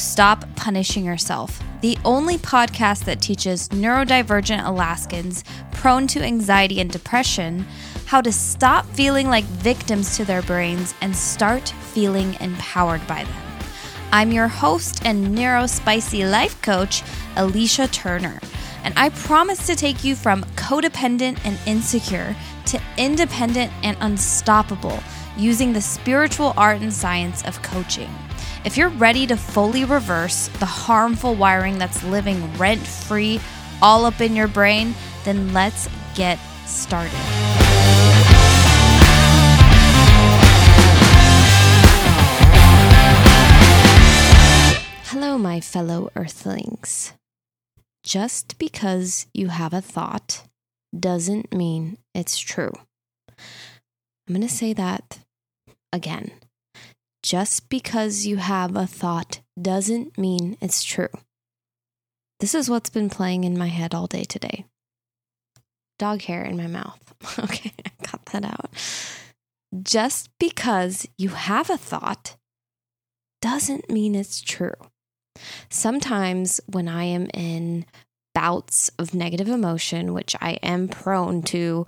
Stop Punishing Yourself, the only podcast that teaches neurodivergent Alaskans prone to anxiety and depression how to stop feeling like victims to their brains and start feeling empowered by them. I'm your host and neurospicy life coach, Alicia Turner, and I promise to take you from codependent and insecure to independent and unstoppable using the spiritual art and science of coaching. If you're ready to fully reverse the harmful wiring that's living rent free all up in your brain, then let's get started. Hello, my fellow earthlings. Just because you have a thought doesn't mean it's true. I'm going to say that again. Just because you have a thought doesn't mean it's true. This is what's been playing in my head all day today. Dog hair in my mouth. okay, I got that out. Just because you have a thought doesn't mean it's true. Sometimes when I am in bouts of negative emotion, which I am prone to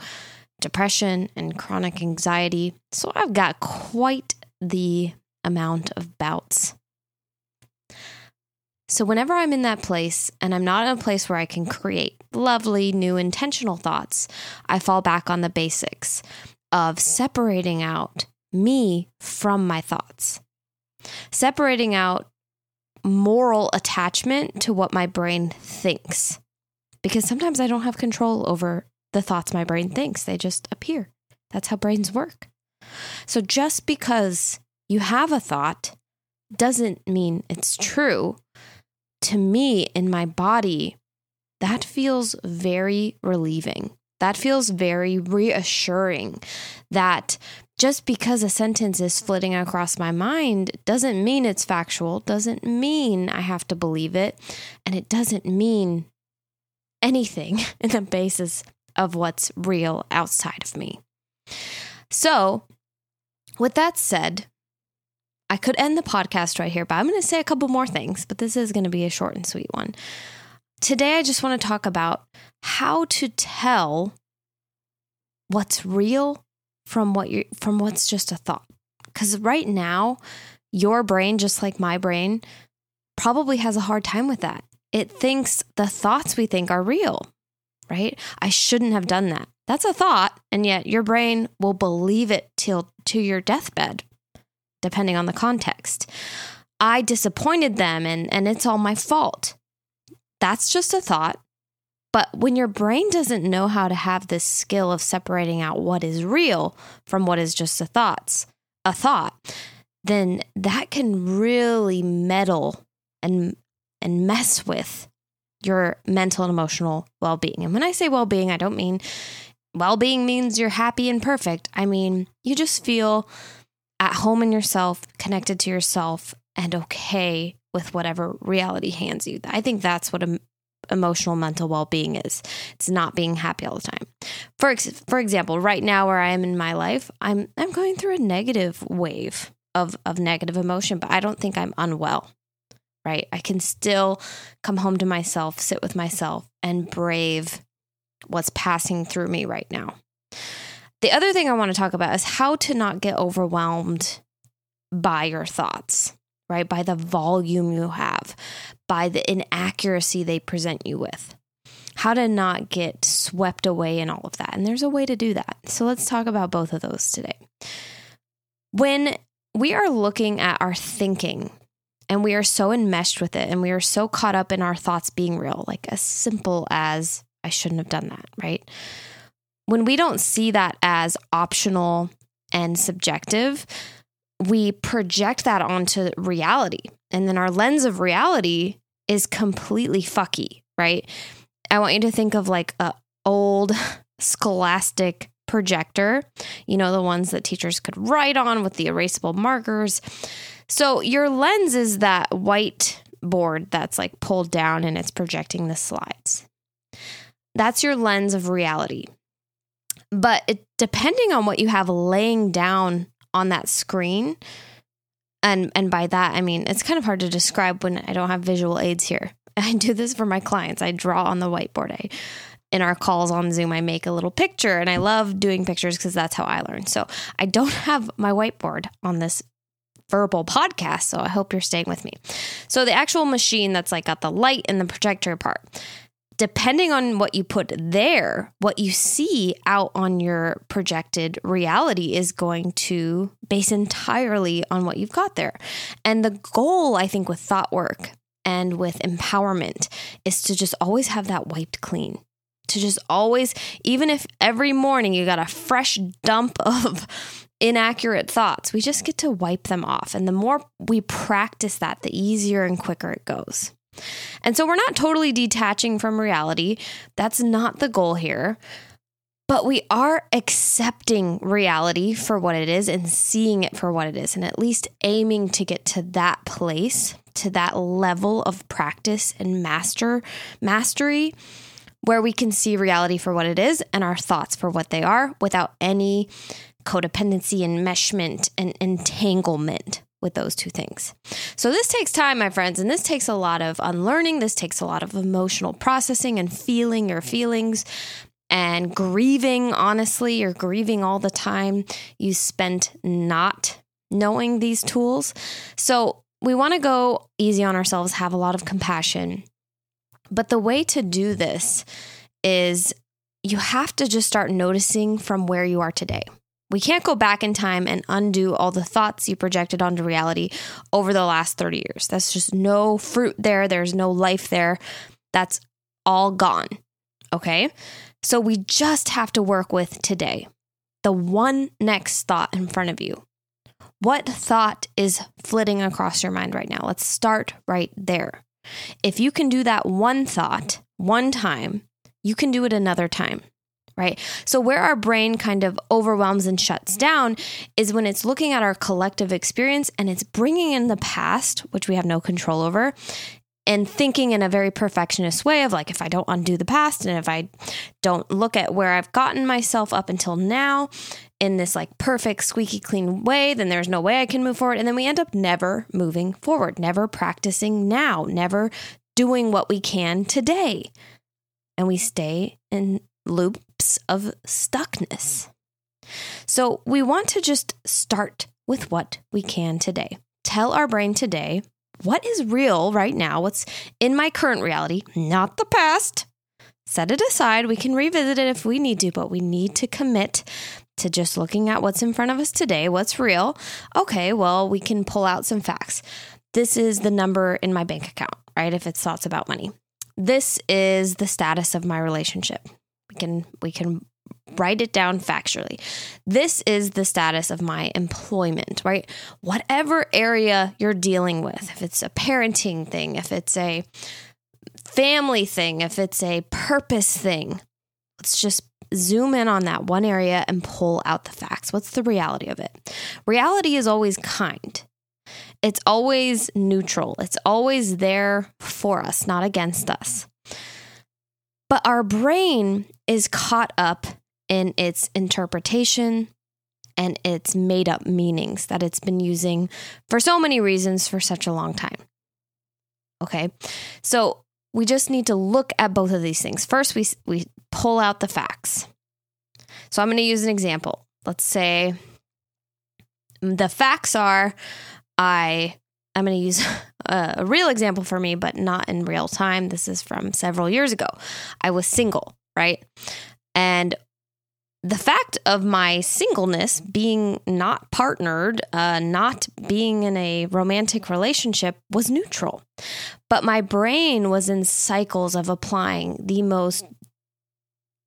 depression and chronic anxiety, so I've got quite the amount of bouts. So, whenever I'm in that place and I'm not in a place where I can create lovely, new, intentional thoughts, I fall back on the basics of separating out me from my thoughts, separating out moral attachment to what my brain thinks. Because sometimes I don't have control over the thoughts my brain thinks, they just appear. That's how brains work. So, just because you have a thought doesn't mean it's true. To me, in my body, that feels very relieving. That feels very reassuring that just because a sentence is flitting across my mind doesn't mean it's factual, doesn't mean I have to believe it, and it doesn't mean anything in the basis of what's real outside of me. So, with that said, I could end the podcast right here, but I'm going to say a couple more things, but this is going to be a short and sweet one. Today, I just want to talk about how to tell what's real from what you from what's just a thought. Cuz right now, your brain just like my brain probably has a hard time with that. It thinks the thoughts we think are real, right? I shouldn't have done that. That's a thought, and yet your brain will believe it till to your deathbed depending on the context. I disappointed them and, and it's all my fault. That's just a thought. But when your brain doesn't know how to have this skill of separating out what is real from what is just a thoughts, a thought, then that can really meddle and and mess with your mental and emotional well-being. And when I say well-being, I don't mean well-being means you're happy and perfect. I mean, you just feel at home in yourself, connected to yourself, and okay with whatever reality hands you. I think that's what emotional mental well-being is. It's not being happy all the time. For ex- for example, right now where I am in my life, I'm I'm going through a negative wave of of negative emotion, but I don't think I'm unwell. Right? I can still come home to myself, sit with myself and brave what's passing through me right now. The other thing I want to talk about is how to not get overwhelmed by your thoughts, right? By the volume you have, by the inaccuracy they present you with. How to not get swept away in all of that. And there's a way to do that. So let's talk about both of those today. When we are looking at our thinking and we are so enmeshed with it and we are so caught up in our thoughts being real, like as simple as I shouldn't have done that, right? When we don't see that as optional and subjective, we project that onto reality. And then our lens of reality is completely fucky, right? I want you to think of like a old scholastic projector, you know, the ones that teachers could write on with the erasable markers. So your lens is that white board that's like pulled down and it's projecting the slides. That's your lens of reality. But it, depending on what you have laying down on that screen, And and by that I mean it's kind of hard to describe when I don't have visual aids here. I do this for my clients. I draw on the whiteboard. I in our calls on Zoom, I make a little picture and I love doing pictures because that's how I learn. So I don't have my whiteboard on this verbal podcast. So I hope you're staying with me. So the actual machine that's like got the light and the projector part, depending on what you put there, what you see out on your projected reality is going to base entirely on what you've got there. And the goal, I think, with thought work and with empowerment is to just always have that wiped clean to just always, even if every morning you got a fresh dump of inaccurate thoughts, we just get to wipe them off. And the more we practice that, the easier and quicker it goes. And so we're not totally detaching from reality. That's not the goal here. But we are accepting reality for what it is and seeing it for what it is, and at least aiming to get to that place, to that level of practice and master mastery where we can see reality for what it is and our thoughts for what they are without any codependency, enmeshment, and entanglement with those two things. So, this takes time, my friends, and this takes a lot of unlearning. This takes a lot of emotional processing and feeling your feelings and grieving. Honestly, you're grieving all the time you spent not knowing these tools. So, we want to go easy on ourselves, have a lot of compassion, but the way to do this is you have to just start noticing from where you are today. We can't go back in time and undo all the thoughts you projected onto reality over the last 30 years. That's just no fruit there. There's no life there. That's all gone. Okay. So we just have to work with today, the one next thought in front of you. What thought is flitting across your mind right now? Let's start right there. If you can do that one thought one time, you can do it another time, right? So, where our brain kind of overwhelms and shuts down is when it's looking at our collective experience and it's bringing in the past, which we have no control over, and thinking in a very perfectionist way of like, if I don't undo the past and if I don't look at where I've gotten myself up until now in this like perfect, squeaky clean way, then there's no way I can move forward. And then we end up never moving forward, never practicing now, never doing what we can today. And we stay in loops of stuckness. So we want to just start with what we can today. Tell our brain today what is real right now, what's in my current reality, not the past. Set it aside. We can revisit it if we need to, but we need to commit to just looking at what's in front of us today, what's real. Okay, well, we can pull out some facts. This is the number in my bank account, right? If it's thoughts about money. This is the status of my relationship. We can we can write it down factually. This is the status of my employment, right? Whatever area you're dealing with, if it's a parenting thing, if it's a family thing, if it's a purpose thing, let's just zoom in on that one area and pull out the facts. What's the reality of it? Reality is always kind. It's always neutral. It's always there for us, not against us. But our brain is caught up in its interpretation and its made up meanings that it's been using for so many reasons for such a long time. Okay. So we just need to look at both of these things. First, we, we pull out the facts. So I'm going to use an example. Let's say the facts are I I'm going to use a, real example for me, but not in real time. This is from several years ago. I was single, right? And the fact of my singleness, being not partnered, uh, not being in a romantic relationship, was neutral. But my brain was in cycles of applying the most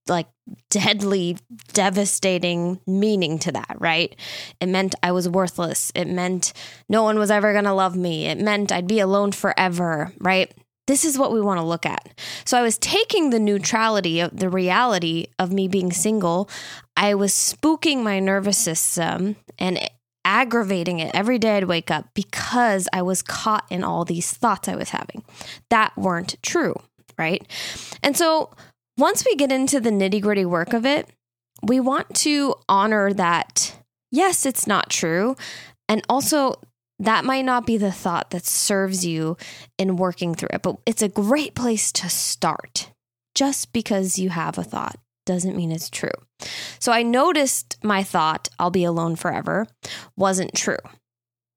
like deadly, devastating meaning to that, right? It meant I was worthless. It meant no one was ever going to love me. It meant I'd be alone forever, right? This is what we want to look at. So I was taking the neutrality of the reality of me being single. I was spooking my nervous system and aggravating it every day I'd wake up because I was caught in all these thoughts I was having that weren't true, right? And so once we get into the nitty gritty work of it, we want to honor that, yes, it's not true. And also, that might not be the thought that serves you in working through it, but it's a great place to start. Just because you have a thought doesn't mean it's true. So I noticed my thought, I'll be alone forever, wasn't true.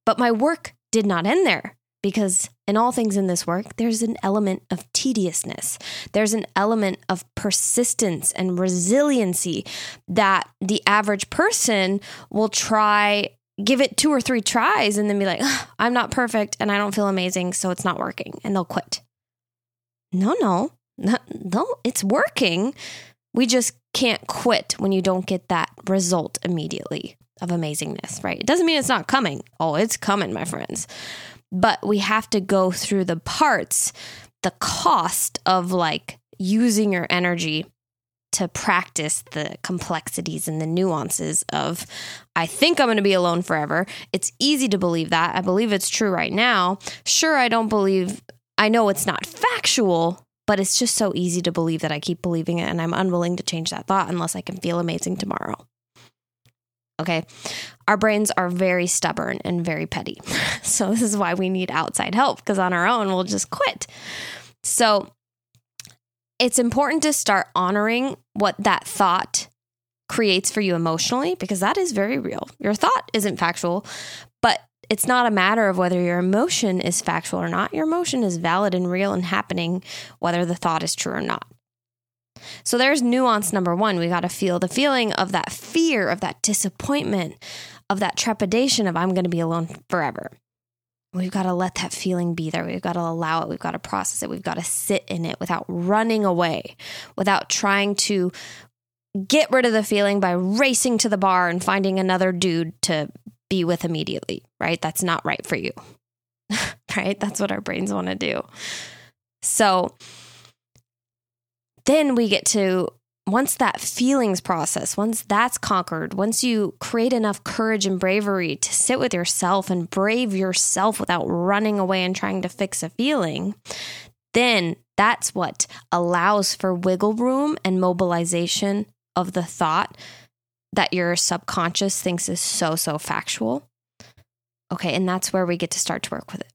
But my work did not end there because in all things in this work, there's an element of tediousness. There's an element of persistence and resiliency that the average person will try, give it two or three tries, and then be like, I'm not perfect and I don't feel amazing, so it's not working, and they'll quit. No, no, no, it's working. We just can't quit when you don't get that result immediately of amazingness, right? It doesn't mean it's not coming. Oh, it's coming, my friends. But we have to go through the parts, the cost of like using your energy to practice the complexities and the nuances of I think I'm going to be alone forever. It's easy to believe that. I believe it's true right now. Sure, I don't believe I know it's not factual, but it's just so easy to believe that I keep believing it and I'm unwilling to change that thought unless I can feel amazing tomorrow. Okay. Our brains are very stubborn and very petty. So, this is why we need outside help because on our own, we'll just quit. So, it's important to start honoring what that thought creates for you emotionally because that is very real. Your thought isn't factual, but it's not a matter of whether your emotion is factual or not. Your emotion is valid and real and happening, whether the thought is true or not. So there's nuance number one. We got to feel the feeling of that fear, of that disappointment, of that trepidation of I'm going to be alone forever. We've got to let that feeling be there. We've got to allow it. We've got to process it. We've got to sit in it without running away, without trying to get rid of the feeling by racing to the bar and finding another dude to be with immediately, right? That's not right for you, right? That's what our brains want to do. So, then we get to once that feelings process, once that's conquered, once you create enough courage and bravery to sit with yourself and brave yourself without running away and trying to fix a feeling, then that's what allows for wiggle room and mobilization of the thought that your subconscious thinks is so, so factual. Okay, and that's where we get to start to work with it.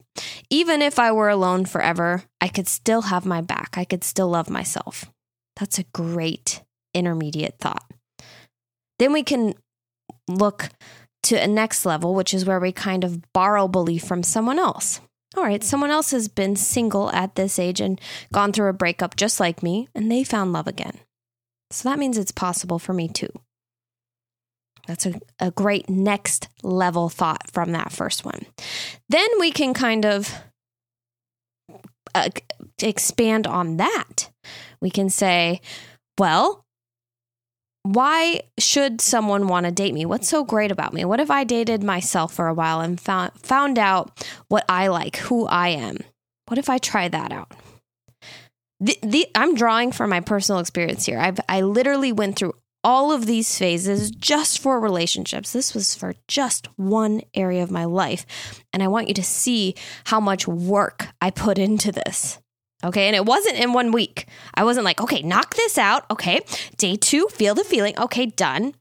Even if I were alone forever, I could still have my back. I could still love myself. That's a great intermediate thought. Then we can look to a next level, which is where we kind of borrow belief from someone else. All right, someone else has been single at this age and gone through a breakup just like me, and they found love again. So that means it's possible for me too. That's a, a great next level thought from that first one. Then we can kind of uh, expand on that we can say, well, why should someone want to date me? What's so great about me? What if I dated myself for a while and found found out what I like, who I am? What if I try that out? The, the, I'm drawing from my personal experience here. I've I literally went through all of these phases just for relationships. This was for just one area of my life, and I want you to see how much work I put into this. Okay. And it wasn't in one week. I wasn't like, okay, knock this out. Okay. Day two, feel the feeling. Okay, done.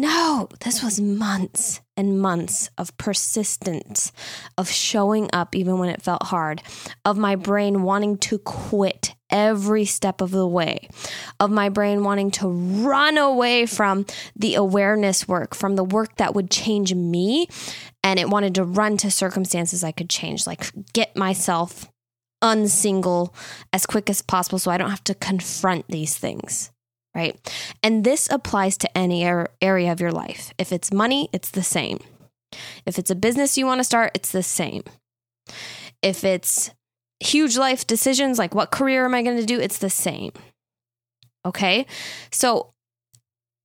No, this was months and months of persistence, of showing up even when it felt hard, of my brain wanting to quit every step of the way, of my brain wanting to run away from the awareness work, from the work that would change me. And it wanted to run to circumstances I could change, like get myself unsingle as quick as possible so I don't have to confront these things. Right. And this applies to any area of your life. If it's money, it's the same. If it's a business you want to start, it's the same. If it's huge life decisions like what career am I going to do, it's the same. Okay? So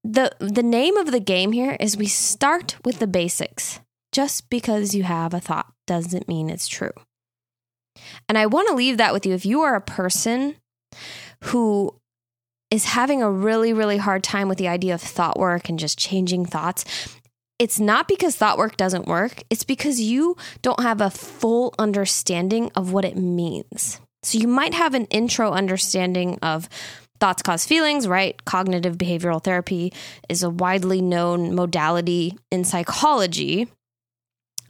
the the name of the game here is we start with the basics. Just because you have a thought doesn't mean it's true. And I want to leave that with you. If you are a person who is having a really, really hard time with the idea of thought work and just changing thoughts, it's not because thought work doesn't work, it's because you don't have a full understanding of what it means. So you might have an intro understanding of thoughts cause feelings, right? Cognitive behavioral therapy is a widely known modality in psychology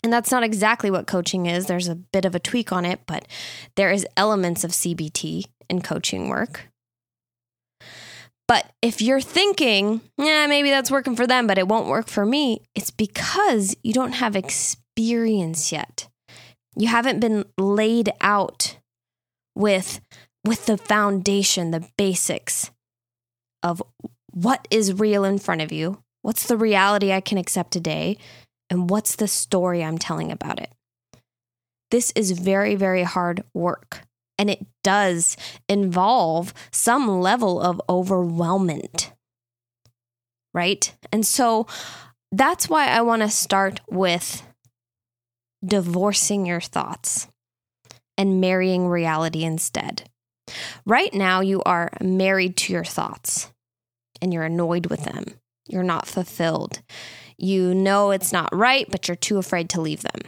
And that's not exactly what coaching is. There's a bit of a tweak on it, but there is elements of CBT in coaching work. But if you're thinking, yeah, maybe that's working for them, but it won't work for me, it's because you don't have experience yet. You haven't been laid out with with the foundation, the basics of what is real in front of you, what's the reality I can accept today, and what's the story I'm telling about it. This is very, very hard work. And it does involve some level of overwhelmment, right? And so that's why I want to start with divorcing your thoughts and marrying reality instead. Right now, you are married to your thoughts and you're annoyed with them. You're not fulfilled. You know it's not right, but you're too afraid to leave them.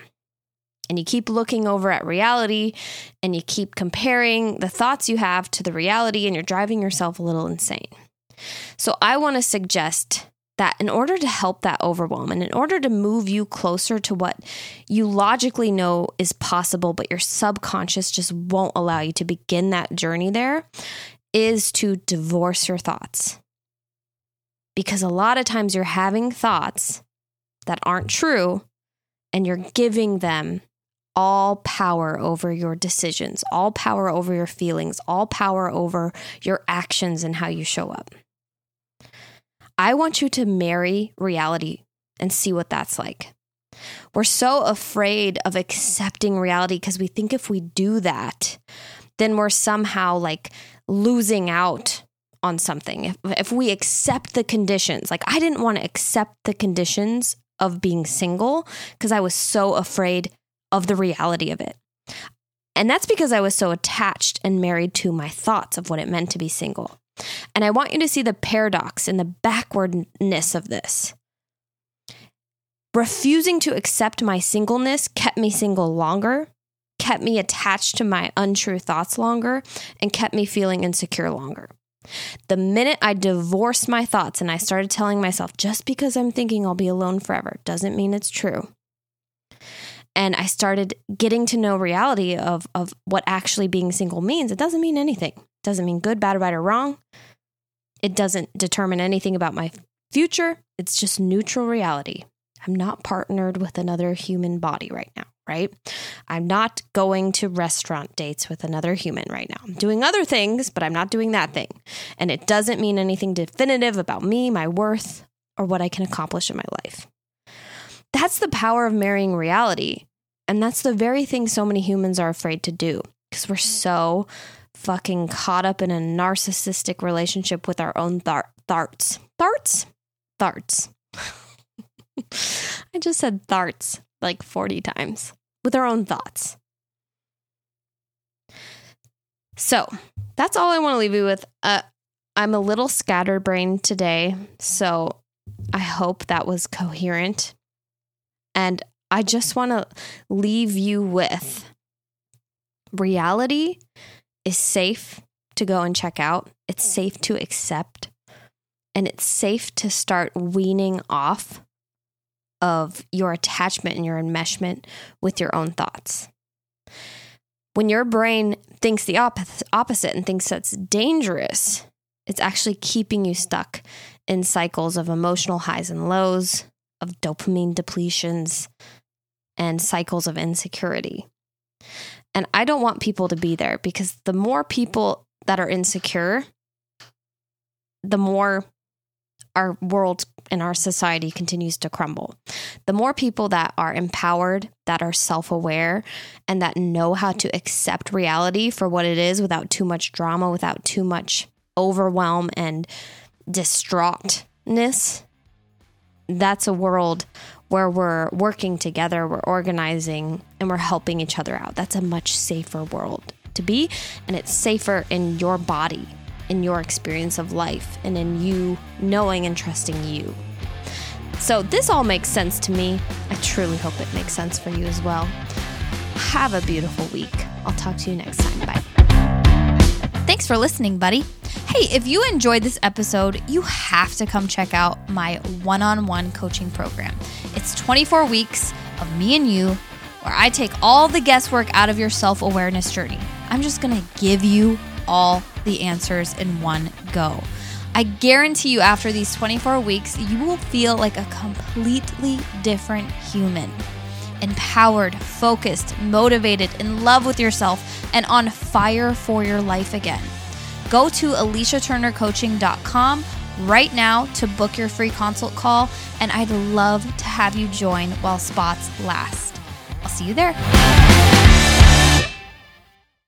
And you keep looking over at reality and you keep comparing the thoughts you have to the reality, and you're driving yourself a little insane. So, I want to suggest that in order to help that overwhelm and in order to move you closer to what you logically know is possible, but your subconscious just won't allow you to begin that journey there, is to divorce your thoughts. Because a lot of times you're having thoughts that aren't true and you're giving them all power over your decisions, all power over your feelings, all power over your actions and how you show up. I want you to marry reality and see what that's like. We're so afraid of accepting reality because we think if we do that, then we're somehow like losing out on something. If, if we accept the conditions, like I didn't want to accept the conditions of being single because I was so afraid of the reality of it. And that's because I was so attached and married to my thoughts of what it meant to be single. And I want you to see the paradox and the backwardness of this. Refusing to accept my singleness kept me single longer, kept me attached to my untrue thoughts longer, and kept me feeling insecure longer. The minute I divorced my thoughts and I started telling myself, just because I'm thinking I'll be alone forever doesn't mean it's true. And I started getting to know reality of, of what actually being single means. It doesn't mean anything. It doesn't mean good, bad, right, or wrong. It doesn't determine anything about my future. It's just neutral reality. I'm not partnered with another human body right now right? I'm not going to restaurant dates with another human right now. I'm doing other things, but I'm not doing that thing. And it doesn't mean anything definitive about me, my worth, or what I can accomplish in my life. That's the power of marrying reality. And that's the very thing so many humans are afraid to do because we're mm. so fucking caught up in a narcissistic relationship with our own thar- tharts. Tharts? Tharts. I just said tharts like 40 times with our own thoughts. So that's all I want to leave you with. Uh, I'm a little scatterbrained today, so I hope that was coherent. And I just want to leave you with reality is safe to go and check out, it's safe to accept, and it's safe to start weaning off of your attachment and your enmeshment with your own thoughts. When your brain thinks the op- opposite and thinks that's dangerous, it's actually keeping you stuck in cycles of emotional highs and lows, of dopamine depletions, and cycles of insecurity. And I don't want people to be there because the more people that are insecure, the more our world and our society continues to crumble. The more people that are empowered, that are self aware, and that know how to accept reality for what it is without too much drama, without too much overwhelm and distraughtness, that's a world where we're working together, we're organizing, and we're helping each other out. That's a much safer world to be, and it's safer in your body in your experience of life and in you knowing and trusting you. So, this all makes sense to me. I truly hope it makes sense for you as well. Have a beautiful week. I'll talk to you next time. Bye. Thanks for listening, buddy. Hey, if you enjoyed this episode, you have to come check out my one on one coaching program. It's 24 weeks of me and you where I take all the guesswork out of your self awareness journey. I'm just gonna give you all the answers in one go. I guarantee you, after these 24 weeks, you will feel like a completely different human. Empowered, focused, motivated, in love with yourself, and on fire for your life again. Go to aliciaturnercoaching.com right now to book your free consult call, and I'd love to have you join while spots last. I'll see you there.